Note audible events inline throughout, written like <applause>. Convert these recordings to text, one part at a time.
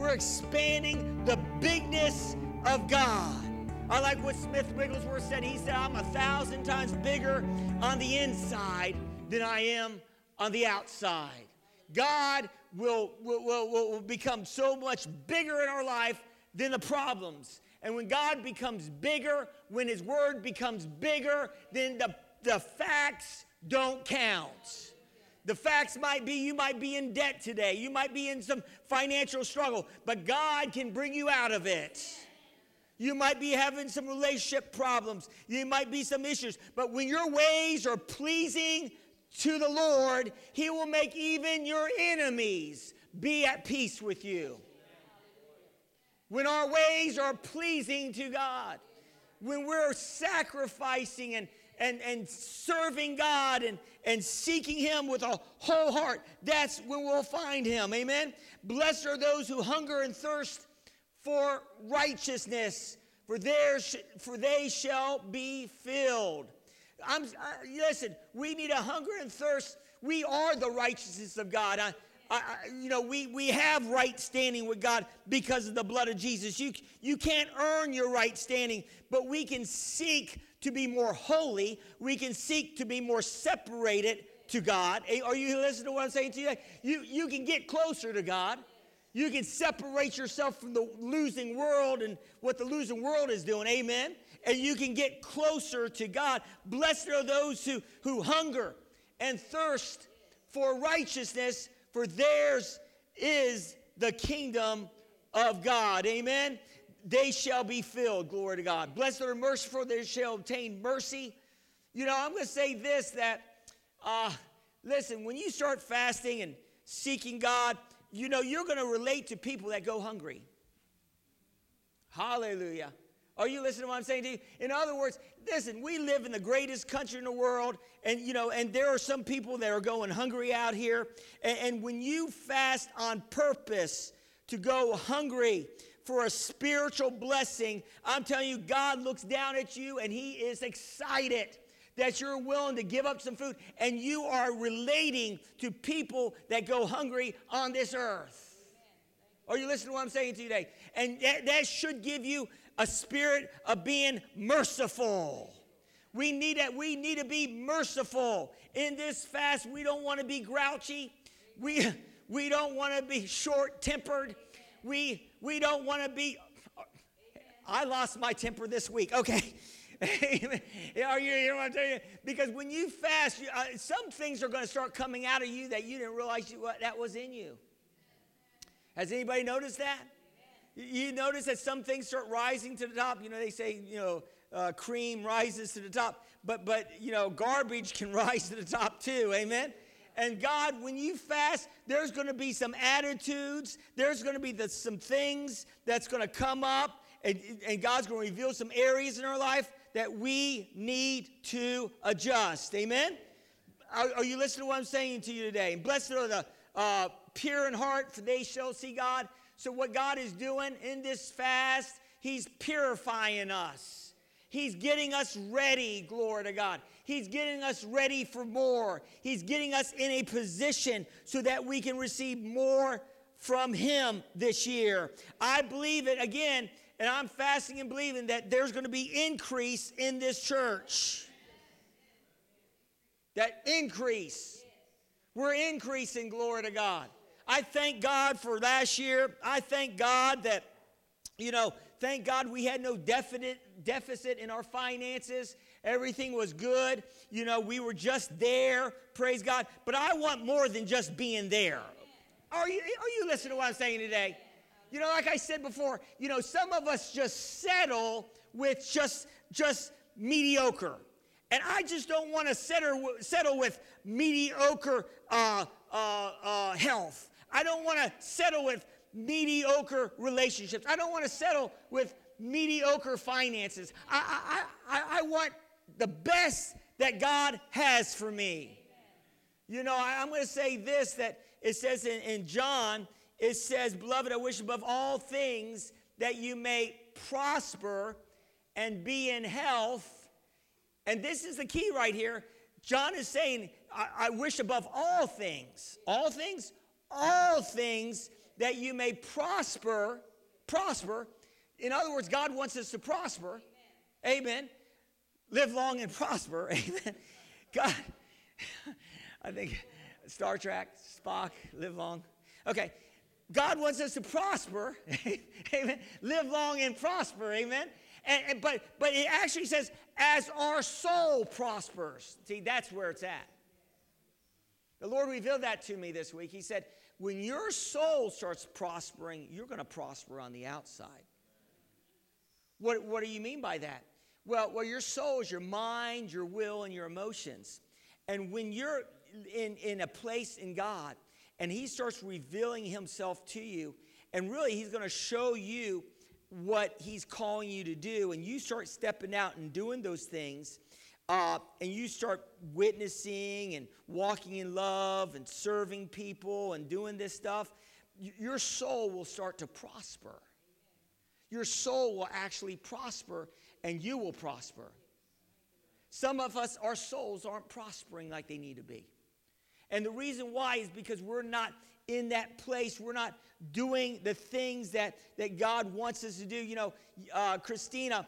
we're expanding the bigness of God. I like what Smith Wigglesworth said. He said, I'm a thousand times bigger on the inside than I am on the outside. God will, will, will, will become so much bigger in our life than the problems. And when God becomes bigger, when His Word becomes bigger, then the, the facts don't count. The facts might be you might be in debt today, you might be in some financial struggle, but God can bring you out of it. You might be having some relationship problems. You might be some issues. But when your ways are pleasing to the Lord, He will make even your enemies be at peace with you. When our ways are pleasing to God, when we're sacrificing and, and, and serving God and, and seeking Him with a whole heart, that's when we'll find Him. Amen. Blessed are those who hunger and thirst for righteousness, for, theirs, for they shall be filled. I'm, listen, we need a hunger and thirst. We are the righteousness of God. I, I, you know, we, we have right standing with God because of the blood of Jesus. You, you can't earn your right standing, but we can seek to be more holy. We can seek to be more separated to God. Are you listening to what I'm saying to you? You, you can get closer to God. You can separate yourself from the losing world and what the losing world is doing. Amen. And you can get closer to God. Blessed are those who, who hunger and thirst for righteousness, for theirs is the kingdom of God. Amen. They shall be filled. Glory to God. Blessed are merciful, they shall obtain mercy. You know, I'm going to say this that, uh, listen, when you start fasting and seeking God, you know, you're going to relate to people that go hungry. Hallelujah. Are you listening to what I'm saying to you? In other words, listen, we live in the greatest country in the world, and you know, and there are some people that are going hungry out here. And, and when you fast on purpose to go hungry for a spiritual blessing, I'm telling you, God looks down at you and He is excited that you're willing to give up some food and you are relating to people that go hungry on this earth. Are you listening to what I'm saying to you today? And that, that should give you a spirit of being merciful. We need that. We need to be merciful. In this fast, we don't want to be grouchy. We, <laughs> we don't want to be short tempered. We, we don't want to be. I lost my temper this week. Okay. <laughs> Are you, I'm telling you? Because when you fast, you, uh, some things are going to start coming out of you that you didn't realize you, what, that was in you. Has anybody noticed that? You notice that some things start rising to the top. You know, they say, you know, uh, cream rises to the top, but but you know, garbage can <laughs> rise to the top too. Amen. And God, when you fast, there's going to be some attitudes. There's going to be the, some things that's going to come up, and, and God's going to reveal some areas in our life that we need to adjust. Amen? Are, are you listening to what I'm saying to you today? Blessed are the uh, pure in heart, for they shall see God. So, what God is doing in this fast, He's purifying us. He's getting us ready, glory to God. He's getting us ready for more. He's getting us in a position so that we can receive more from Him this year. I believe it again and I'm fasting and believing that there's going to be increase in this church. That increase. We're increasing, glory to God. I thank God for last year. I thank God that, you know, thank God we had no definite deficit in our finances. Everything was good. You know, we were just there. Praise God. But I want more than just being there. Are you, are you listening to what I'm saying today? You know, like I said before, you know, some of us just settle with just just mediocre. And I just don't want to settle, settle with mediocre uh, uh, uh, health. I don't want to settle with mediocre relationships. I don't want to settle with mediocre finances. I, I, I, I want the best that God has for me. You know, I, am going to say this that it says in, in John it says, Beloved, I wish above all things that you may prosper and be in health. And this is the key right here. John is saying, I, I wish above all things, all things, all things that you may prosper, prosper. In other words, God wants us to prosper. Amen. Amen. Live long and prosper. <laughs> Amen. God, <laughs> I think Star Trek, Spock, live long. Okay. God wants us to prosper. <laughs> Amen. Live long and prosper. Amen. And, and, but, but it actually says, as our soul prospers. See, that's where it's at. The Lord revealed that to me this week. He said, when your soul starts prospering, you're going to prosper on the outside. What, what do you mean by that? Well, well, your soul is your mind, your will, and your emotions. And when you're in, in a place in God and He starts revealing Himself to you, and really He's going to show you what He's calling you to do, and you start stepping out and doing those things, uh, and you start witnessing and walking in love and serving people and doing this stuff, your soul will start to prosper. Your soul will actually prosper and you will prosper. Some of us, our souls aren't prospering like they need to be. And the reason why is because we're not in that place. We're not doing the things that, that God wants us to do. You know, uh, Christina,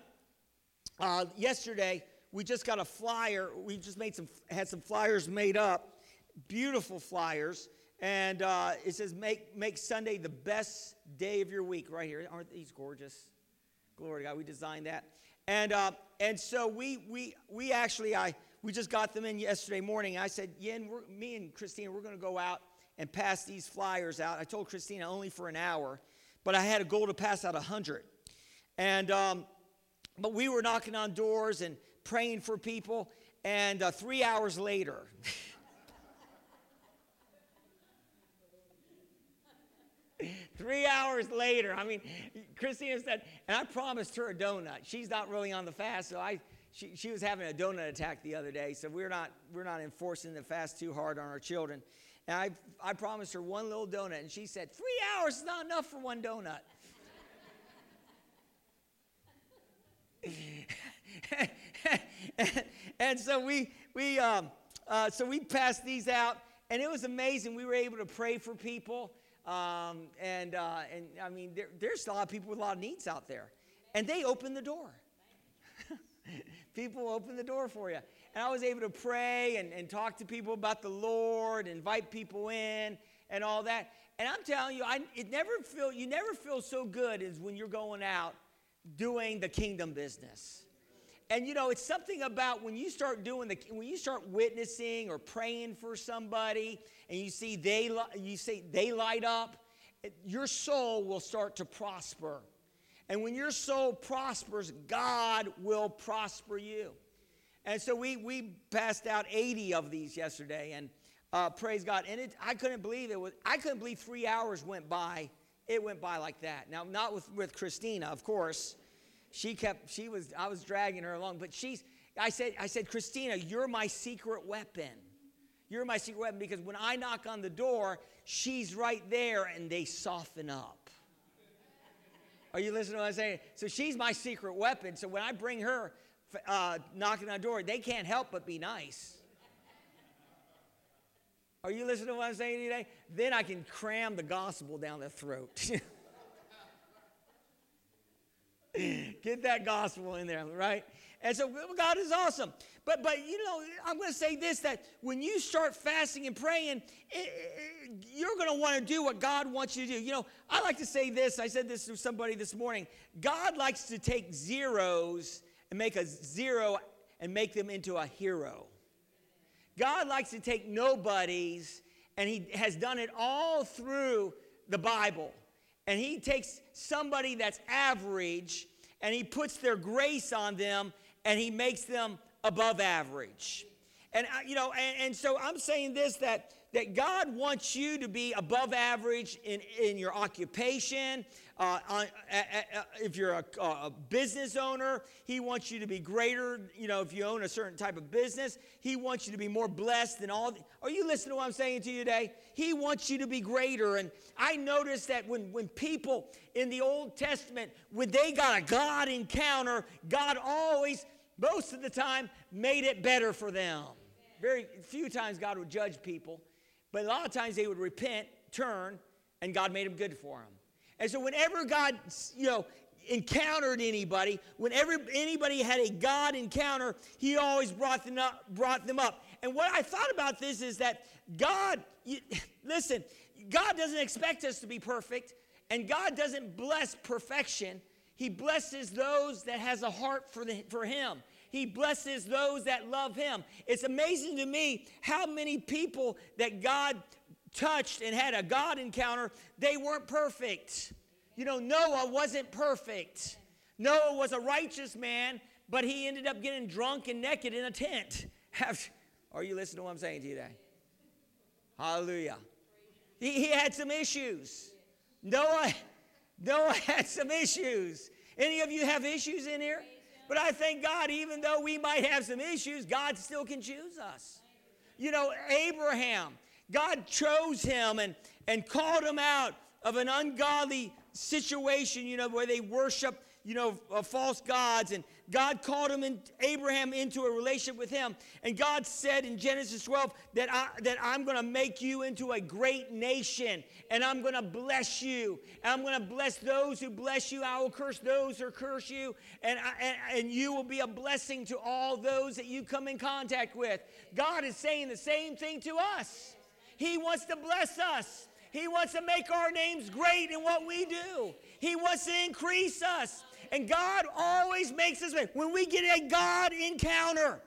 uh, yesterday, we just got a flyer. We just made some, had some flyers made up, beautiful flyers. And uh, it says, make, make Sunday the best day of your week, right here. Aren't these gorgeous? Glory to God. We designed that. And, uh, and so we, we, we actually, I, we just got them in yesterday morning. I said, Yen, me and Christina, we're going to go out and pass these flyers out. I told Christina only for an hour, but I had a goal to pass out 100. And, um, but we were knocking on doors and praying for people. And uh, three hours later, <laughs> Three hours later, I mean, Christina said, and I promised her a donut. She's not really on the fast, so I, she, she was having a donut attack the other day, so we're not, we're not enforcing the fast too hard on our children. And I, I promised her one little donut, and she said, Three hours is not enough for one donut. <laughs> <laughs> <laughs> and, so we, we, um, uh, so we passed these out, and it was amazing. We were able to pray for people. Um, and, uh, and I mean, there, there's a lot of people with a lot of needs out there. And they open the door. <laughs> people open the door for you. And I was able to pray and, and talk to people about the Lord, invite people in, and all that. And I'm telling you, I, it never feel, you never feel so good as when you're going out doing the kingdom business. And you know, it's something about when you start doing the when you start witnessing or praying for somebody and you see they you see they light up, your soul will start to prosper. And when your soul prospers, God will prosper you. And so we we passed out 80 of these yesterday and uh, praise God. And it, I couldn't believe it was I couldn't believe 3 hours went by. It went by like that. Now not with with Christina, of course she kept she was i was dragging her along but she's i said i said christina you're my secret weapon. You're my secret weapon because when i knock on the door she's right there and they soften up. Are you listening to what i'm saying? So she's my secret weapon. So when i bring her uh, knocking on the door they can't help but be nice. Are you listening to what i'm saying today? Then i can cram the gospel down their throat <laughs> <laughs> Get that gospel in there, right? And so God is awesome. But but you know, I'm going to say this that when you start fasting and praying, it, it, you're going to want to do what God wants you to do. You know, I like to say this. I said this to somebody this morning. God likes to take zeros and make a zero and make them into a hero. God likes to take nobodies and he has done it all through the Bible and he takes somebody that's average and he puts their grace on them and he makes them above average. And, uh, you know, and, and so I'm saying this that that God wants you to be above average in, in your occupation. Uh, on, if you're a, a, business owner, He wants you to be greater. You know, if you own a certain type of business, He wants you to be more blessed than all. The, are you listening to what I'm saying to you today? He wants you to be greater. And I noticed that when, when people in the Old Testament, when they got a God encounter, God always, most of the time, made it better for them. Very few times God would judge people. But a lot of times they would repent, turn, and God made him good for him. And so whenever God, you know, encountered anybody, whenever anybody had a God encounter, he always brought them up. Brought them up. And what I thought about this is that God, you, <laughs> listen, God doesn't expect us to be perfect, and God doesn't bless perfection. He blesses those that has a heart for, the, for him. He blesses those that love him. It's amazing to me how many people that God touched and had a God encounter, they weren't perfect. You know, Noah wasn't perfect. Noah was a righteous man, but he ended up getting drunk and naked in a tent. <laughs> Are you listening to what I'm saying to you today? Hallelujah. He, he had some issues. Noah, <laughs> Noah had some issues. Any of you have issues in here? But I thank God, even though we might have some issues, God still can choose us. You know, Abraham, God chose him and, and called him out of an ungodly situation, you know, where they worship, you know, uh, false gods. And God called him and Abraham into a relationship with him. And God said in Genesis 12 that, I, that I'm going to make you into a great nation and I'm going to bless you. And I'm going to bless those who bless you. I will curse those who curse you. And, I, and, and you will be a blessing to all those that you come in contact with. God is saying the same thing to us. He wants to bless us. He wants to make our names great in what we do. He wants to increase us. And God always makes us, when we get a God encounter,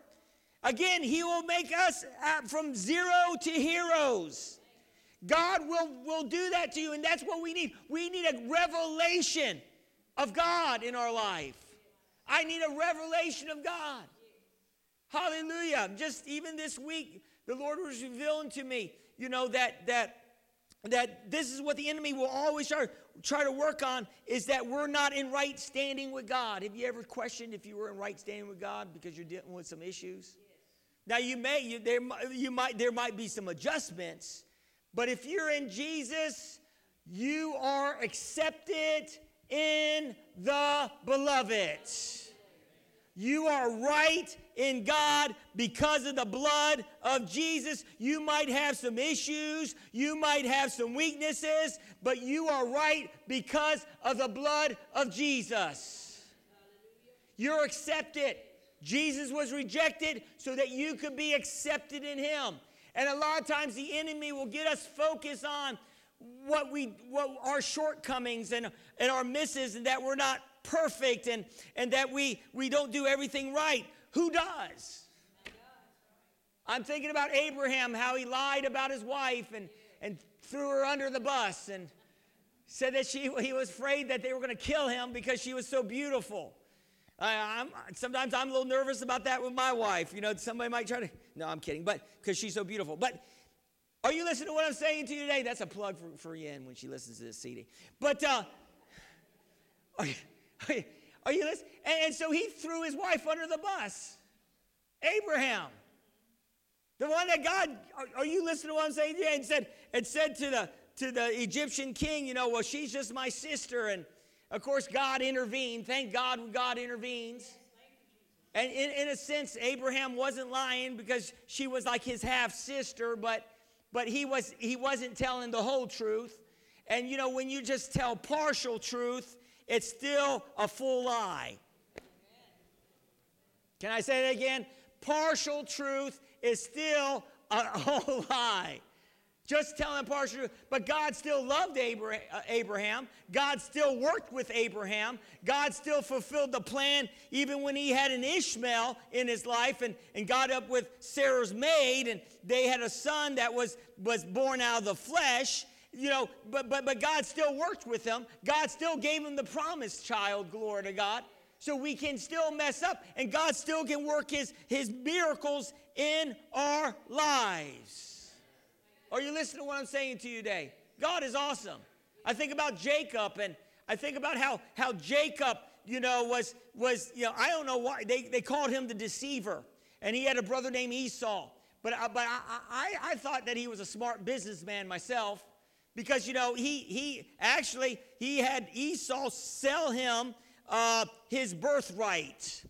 again, He will make us uh, from zero to heroes. God will, will do that to you, and that's what we need. We need a revelation of God in our life. I need a revelation of God. Hallelujah. Just even this week, the Lord was revealing to me, you know, that that that this is what the enemy will always try, try to work on is that we're not in right standing with God. Have you ever questioned if you were in right standing with God because you're dealing with some issues? Yes. Now you may you, there you might there might be some adjustments, but if you're in Jesus, you are accepted in the beloved. You are right in God because of the blood of Jesus. You might have some issues, you might have some weaknesses, but you are right because of the blood of Jesus. You're accepted. Jesus was rejected so that you could be accepted in Him. And a lot of times the enemy will get us focused on what we what our shortcomings and, and our misses and that we're not perfect and, and that we, we don't do everything right. Who does? I'm thinking about Abraham, how he lied about his wife and, and threw her under the bus and said that she, he was afraid that they were going to kill him because she was so beautiful. I, am sometimes I'm a little nervous about that with my wife. You know, somebody might try to. No, I'm kidding, but because she's so beautiful. But are you listening to what I'm saying to you today? That's a plug for, for Yen when she listens to this CD. But uh, are are you listening? And, and so he threw his wife under the bus. Abraham. The one that God, are, are you listening to what I'm saying? Yeah, and said, and said to the to the Egyptian king, you know, well, she's just my sister. And of course, God intervened. Thank God when God intervenes. And in, in a sense, Abraham wasn't lying because she was like his half sister, but but he was he wasn't telling the whole truth. And you know, when you just tell partial truth, it's still a full lie. Can I say that again? Partial truth is still a <laughs> whole lie. Just telling partial truth. But God still loved uh, Abraham. God still worked with Abraham. God still fulfilled the plan even when he had an Ishmael in his life and, and got up with Sarah's maid and they had a son that was, was born out of the flesh you know, but, but, but God still worked with them. God still gave them the promised child, glory to God. So we can still mess up, and God still can work his, his miracles in our lives. Are you listening to what I'm saying to you today? God is awesome. I think about Jacob, and I think about how, how Jacob, you know, was, was, you know, I don't know why, they, they called him the deceiver. And he had a brother named Esau. But, but I, I, I thought that he was a smart businessman myself because you know he he actually he had esau sell him uh, his birthright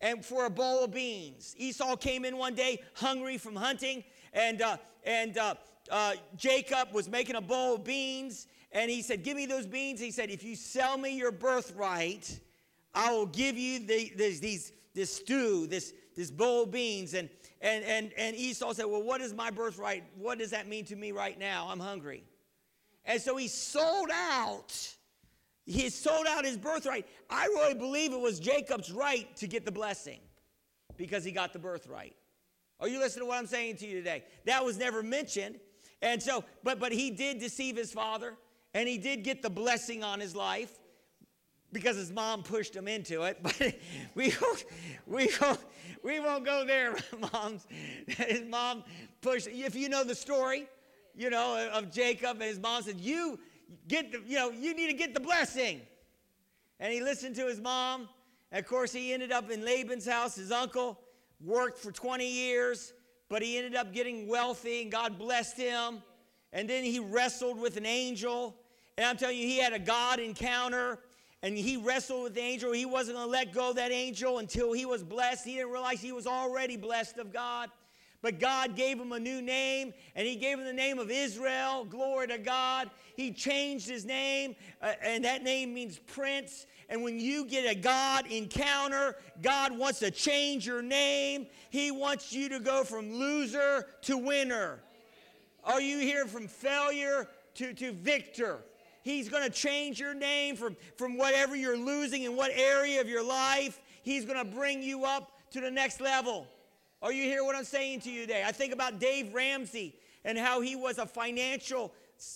and for a bowl of beans esau came in one day hungry from hunting and uh, and uh, uh, Jacob was making a bowl of beans, and he said, Give me those beans. He said, If you sell me your birthright, I will give you the, this, these, this stew, this, this bowl of beans. And, and, and, and Esau said, Well, what is my birthright? What does that mean to me right now? I'm hungry. And so he sold out. He sold out his birthright. I really believe it was Jacob's right to get the blessing because he got the birthright. Are you listening to what I'm saying to you today? That was never mentioned. And so, but but he did deceive his father, and he did get the blessing on his life because his mom pushed him into it. <laughs> But we won't, we won't, we won't go there, <laughs> moms. <laughs> His mom pushed. If you know the story, you know of Jacob, and his mom said, "You get the, you know, you need to get the blessing," and he listened to his mom. And of course, he ended up in Laban's house. His uncle worked for 20 years, but he ended up getting wealthy, and God blessed him. And then he wrestled with an angel. And I'm telling you, he had a God encounter and he wrestled with the angel. He wasn't going to let go of that angel until he was blessed. He didn't realize he was already blessed of God. But God gave him a new name, and he gave him the name of Israel. Glory to God. He changed his name, uh, and that name means prince. And when you get a God encounter, God wants to change your name. He wants you to go from loser to winner. Are you here from failure to, to victor? He's going to change your name from, from whatever you're losing in what area of your life. He's going to bring you up to the next level. Are you hear what I'm saying to you today? I think about Dave Ramsey and how he was a financial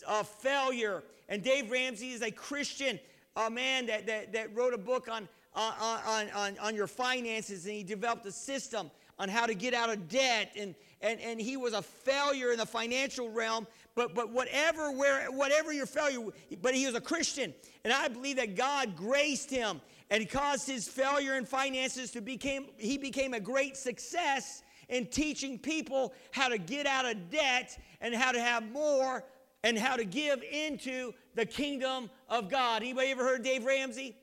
uh, failure. And Dave Ramsey is a Christian a man that, that, that wrote a book on, uh, on, on, on your finances, and he developed a system on how to get out of debt. And, and, and he was a failure in the financial realm, but, but whatever, where, whatever your failure, but he was a Christian. And I believe that God graced him and caused his failure in finances to become, he became a great success in teaching people how to get out of debt and how to have more and how to give into the kingdom of God. Anybody ever heard Dave Ramsey?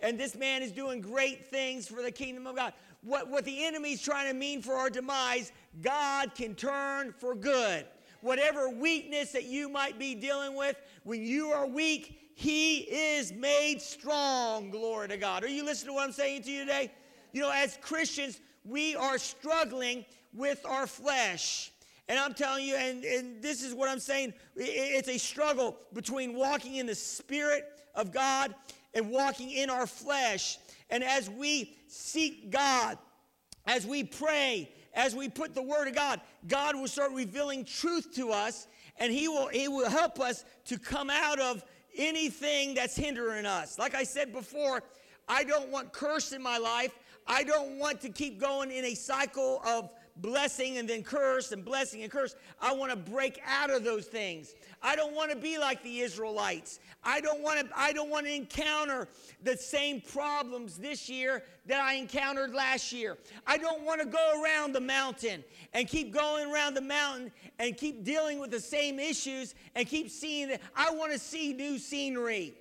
And this man is doing great things for the kingdom of God. What, what the enemy's trying to mean for our demise, God can turn for good whatever weakness that you might be dealing with, when you are weak, He is made strong. Glory to God. Are you listening to what I'm saying to you today? You know, as Christians, we are struggling with our flesh. And I'm telling you, and, and this is what I'm saying it's a struggle between walking in the Spirit of God and walking in our flesh. And as we seek God, as we pray, as we put the word of God, God will start revealing truth to us and he will he will help us to come out of anything that's hindering us. Like I said before, I don't want curse in my life. I don't want to keep going in a cycle of blessing and then curse and blessing and curse. I want to break out of those things. I don't want to be like the Israelites. I don't want to I don't want to encounter the same problems this year that I encountered last year. I don't want to go around the mountain and keep going around the mountain and keep dealing with the same issues and keep seeing that I want to see new scenery.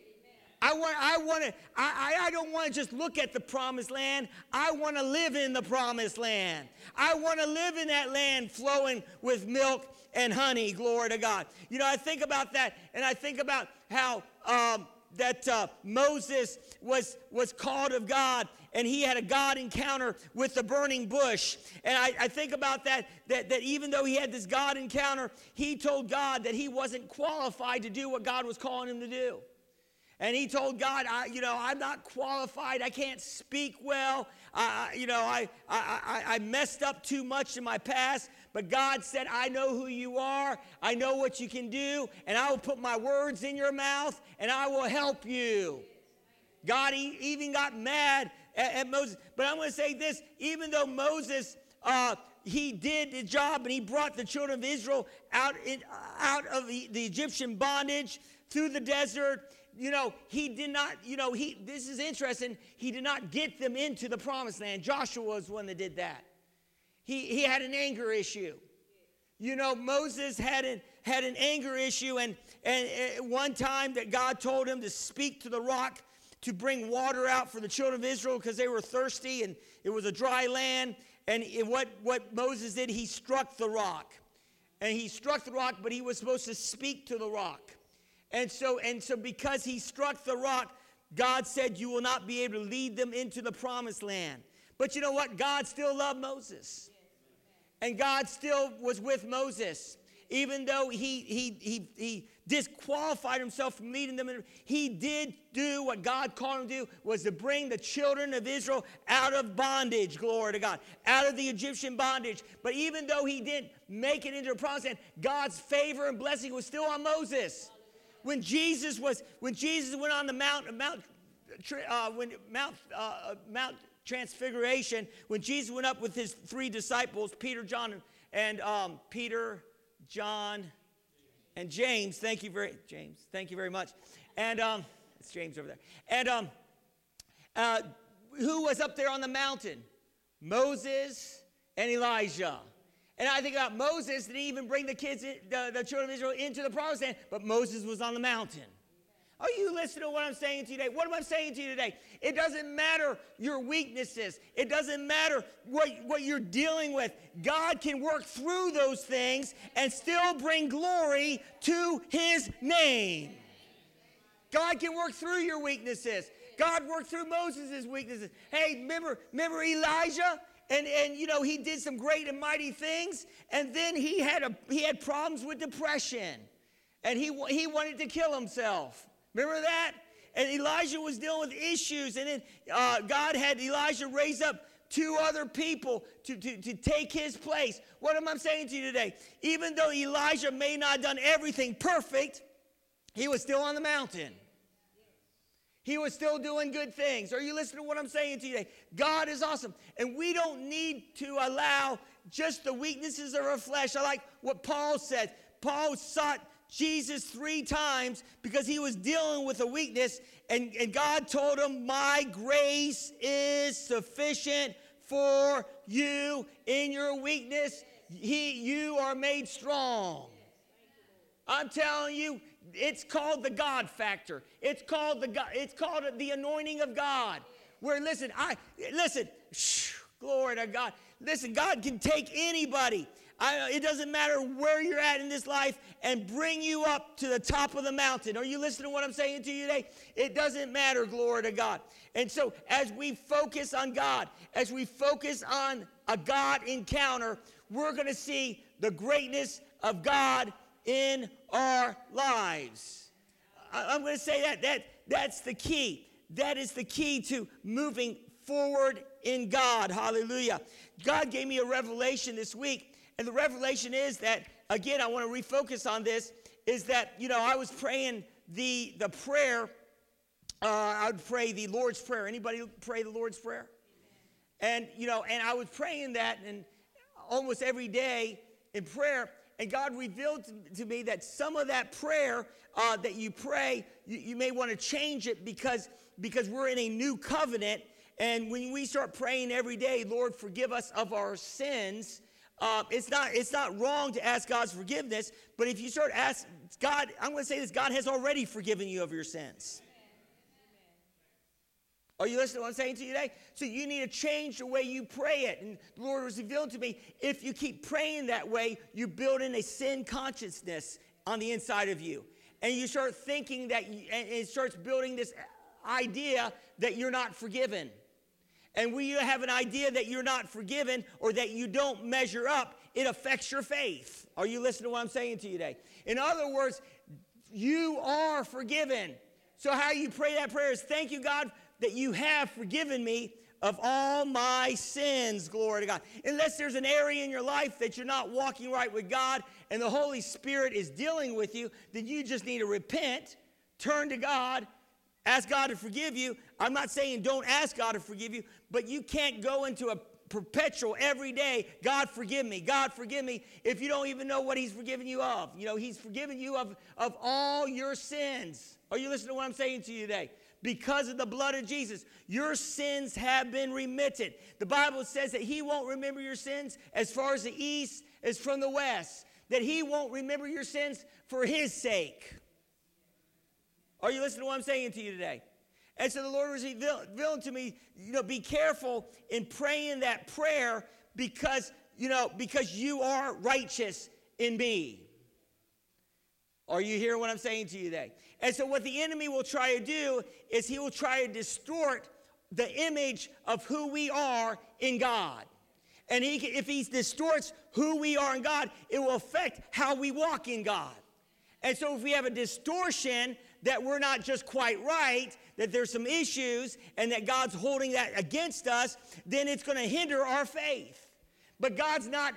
I want, I want to, I, I don't want to just look at the promised land. I want to live in the promised land. I want to live in that land flowing with milk and honey. Glory to God. You know, I think about that and I think about how um, that uh, Moses was, was called of God and he had a God encounter with the burning bush. And I, I think about that, that, that even though he had this God encounter, he told God that he wasn't qualified to do what God was calling him to do. And he told God, I, you know, I'm not qualified. I can't speak well. I, you know, I, I, I messed up too much in my past. But God said, I know who you are. I know what you can do. And I will put my words in your mouth and I will help you. God he even got mad at, at Moses. But I'm going to say this even though Moses, uh, he did the job and he brought the children of Israel out, in, out of the, the Egyptian bondage through the desert you know, he did not, you know, he, this is interesting. He did not get them into the promised land. Joshua was one that did that. He, he had an anger issue. You know, Moses had an, had an anger issue, and, and, one time that God told him to speak to the rock to bring water out for the children of Israel because they were thirsty and it was a dry land. And what, what Moses did, he struck the rock. and he struck the rock, but he was supposed to speak to the rock. And so, and so because he struck the rock, God said, You will not be able to lead them into the promised land. But you know what? God still loved Moses. And God still was with Moses. Even though he, he, he, he disqualified himself from leading them, he did do what God called him to do, was to bring the children of Israel out of bondage, glory to God, out of the Egyptian bondage. But even though he didn't make it into a promised land, God's favor and blessing was still on Moses when Jesus was when Jesus went on the mount Mount uh, when Mount uh, Mount Transfiguration, when Jesus went up with his three disciples, Peter, John, and um, Peter, John, and James. Thank you very James. Thank you very much. And um, it's James over there. And um, uh, who was up there on the mountain? Moses and Elijah. And I think about Moses didn't even bring the kids, the, the children of Israel into the promised land, but Moses was on the mountain. Are you listening to what I'm saying to you today? What am I saying to you today? It doesn't matter your weaknesses. It doesn't matter what, what you're dealing with. God can work through those things and still bring glory to his name. God can work through your weaknesses. God worked through Moses' weaknesses. Hey, remember, remember Elijah? And, and you know he did some great and mighty things and then he had a he had problems with depression and he he wanted to kill himself. Remember that? And elijah was dealing with issues and then uh, god had elijah raise up two other people to, to, to take his place. What am i saying to you today? Even though elijah may not have done everything perfect he was still on the mountain he was still doing good things. Are you listening to what I'm saying to you today? God is awesome. And we don't need to allow just the weaknesses of our flesh. I like what Paul said. Paul sought Jesus three times because he was dealing with a weakness, and, and God told him, My grace is sufficient for you in your weakness. He, you are made strong. I'm telling you, it's called the God factor. It's called the God, it's called the anointing of God. Where listen, I listen, shh, glory to God. Listen, God can take anybody. I, it doesn't matter where you're at in this life and bring you up to the top of the mountain. Are you listening to what I'm saying to you today? It doesn't matter, glory to God. And so, as we focus on God, as we focus on a God encounter, we're going to see the greatness of God in our lives. I'm going to say that, that that's the key. That is the key to moving forward in God. Hallelujah. God gave me a revelation this week, and the revelation is that, again, I want to refocus on this, is that, you know, I was praying the, the prayer, uh, I would pray the Lord's Prayer. Anybody pray the Lord's Prayer? And, you know, and I was praying that and almost every day in prayer, and God revealed to me that some of that prayer uh, that you pray, you, you may want to change it because, because we're in a new covenant. And when we start praying every day, Lord, forgive us of our sins, uh, it's, not, it's not wrong to ask God's forgiveness, but if you start asking God, I'm going to say this God has already forgiven you of your sins. Are you listening to what I'm saying to you today? So you need to change the way you pray it. And the Lord was revealing to me if you keep praying that way, you build in a sin consciousness on the inside of you. And you start thinking that, you, and it starts building this idea that you're not forgiven. And when you have an idea that you're not forgiven or that you don't measure up, it affects your faith. Are you listening to what I'm saying to you today? In other words, you are forgiven. So, how you pray that prayer is thank you, God, that you have forgiven me of all my sins, glory to God. Unless there's an area in your life that you're not walking right with God and the Holy Spirit is dealing with you, then you just need to repent, turn to God, ask God to forgive you. I'm not saying don't ask God to forgive you, but you can't go into a perpetual every day, God forgive me, God forgive me, if you don't even know what He's forgiven you of. You know, He's forgiven you of, of all your sins. Are you listening to what I'm saying to you today? Because of the blood of Jesus. Your sins have been remitted. The Bible says that He won't remember your sins as far as the east is from the west, that He won't remember your sins for His sake. Are you listening to what I'm saying to you today? And so the Lord was revealing to me, you know, be careful in praying that prayer because, you know, because you are righteous in me. Are you hearing what I'm saying to you today? And so, what the enemy will try to do is he will try to distort the image of who we are in God. And he, if he distorts who we are in God, it will affect how we walk in God. And so, if we have a distortion that we're not just quite right, that there's some issues, and that God's holding that against us, then it's going to hinder our faith. But God's not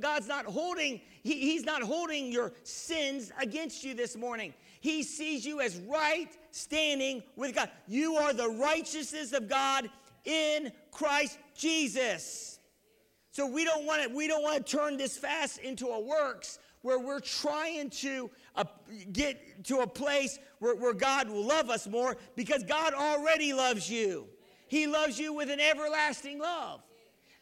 God's not holding he, he's not holding your sins against you this morning. He sees you as right standing with God. You are the righteousness of God in Christ Jesus. So we don't want to we don't want to turn this fast into a works where we're trying to uh, get to a place where, where God will love us more because God already loves you. He loves you with an everlasting love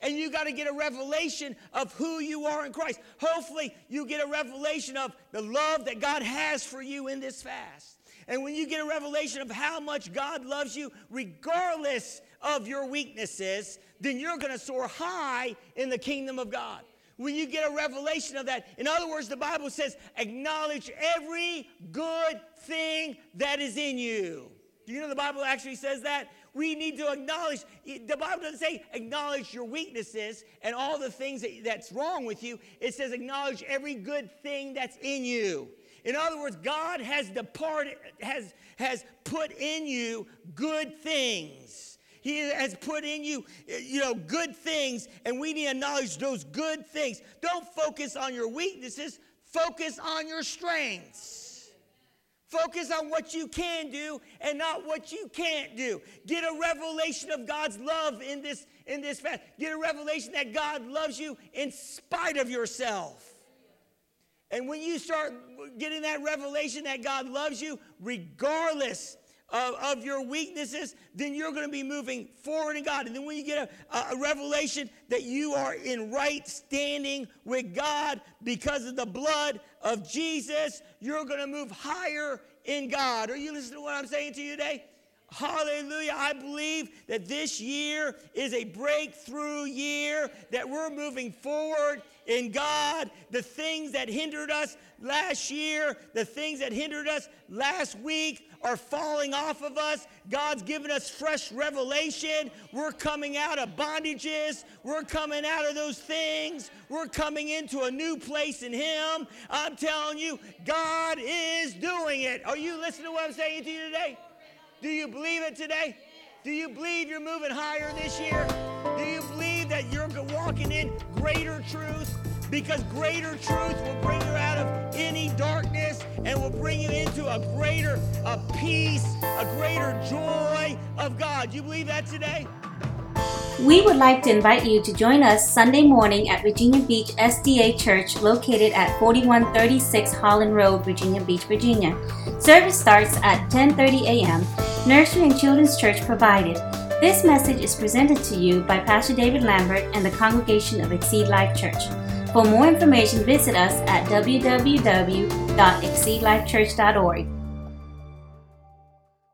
and you got to get a revelation of who you are in Christ. Hopefully, you get a revelation of the love that God has for you in this fast. And when you get a revelation of how much God loves you, regardless of your weaknesses, then you're going to soar high in the kingdom of God. When you get a revelation of that, in other words, the Bible says, acknowledge every good thing that is in you. Do you know the Bible actually says that? We need to acknowledge, the Bible doesn't say acknowledge your weaknesses and all the things that, that's wrong with you. It says acknowledge every good thing that's in you. In other words, God has departed, has, has put in you good things. He has put in you, you know, good things, and we need to acknowledge those good things. Don't focus on your weaknesses, focus on your strengths. Focus on what you can do and not what you can't do. Get a revelation of God's love in this in this fast. Get a revelation that God loves you in spite of yourself. And when you start getting that revelation that God loves you regardless of, of your weaknesses, then you're going to be moving forward in God. And then when you get a, a revelation that you are in right standing with God because of the blood of Jesus, you're going to move higher in God. Are you listening to what I'm saying to you today? Hallelujah. I believe that this year is a breakthrough year, that we're moving forward in God. The things that hindered us last year, the things that hindered us last week are falling off of us. God's given us fresh revelation. We're coming out of bondages. We're coming out of those things. We're coming into a new place in Him. I'm telling you, God is doing it. Are you listening to what I'm saying to you today? Do you believe it today? Do you believe you're moving higher this year? Do you believe that you're walking in greater truth? Because greater truth will bring you out of any darkness and will bring you into a greater a peace, a greater joy of God. Do you believe that today? We would like to invite you to join us Sunday morning at Virginia Beach SDA Church located at 4136 Holland Road, Virginia Beach, Virginia. Service starts at 10:30 a.m. Nursery and Children's Church provided. This message is presented to you by Pastor David Lambert and the congregation of Exceed Life Church. For more information, visit us at www.exceedlifechurch.org.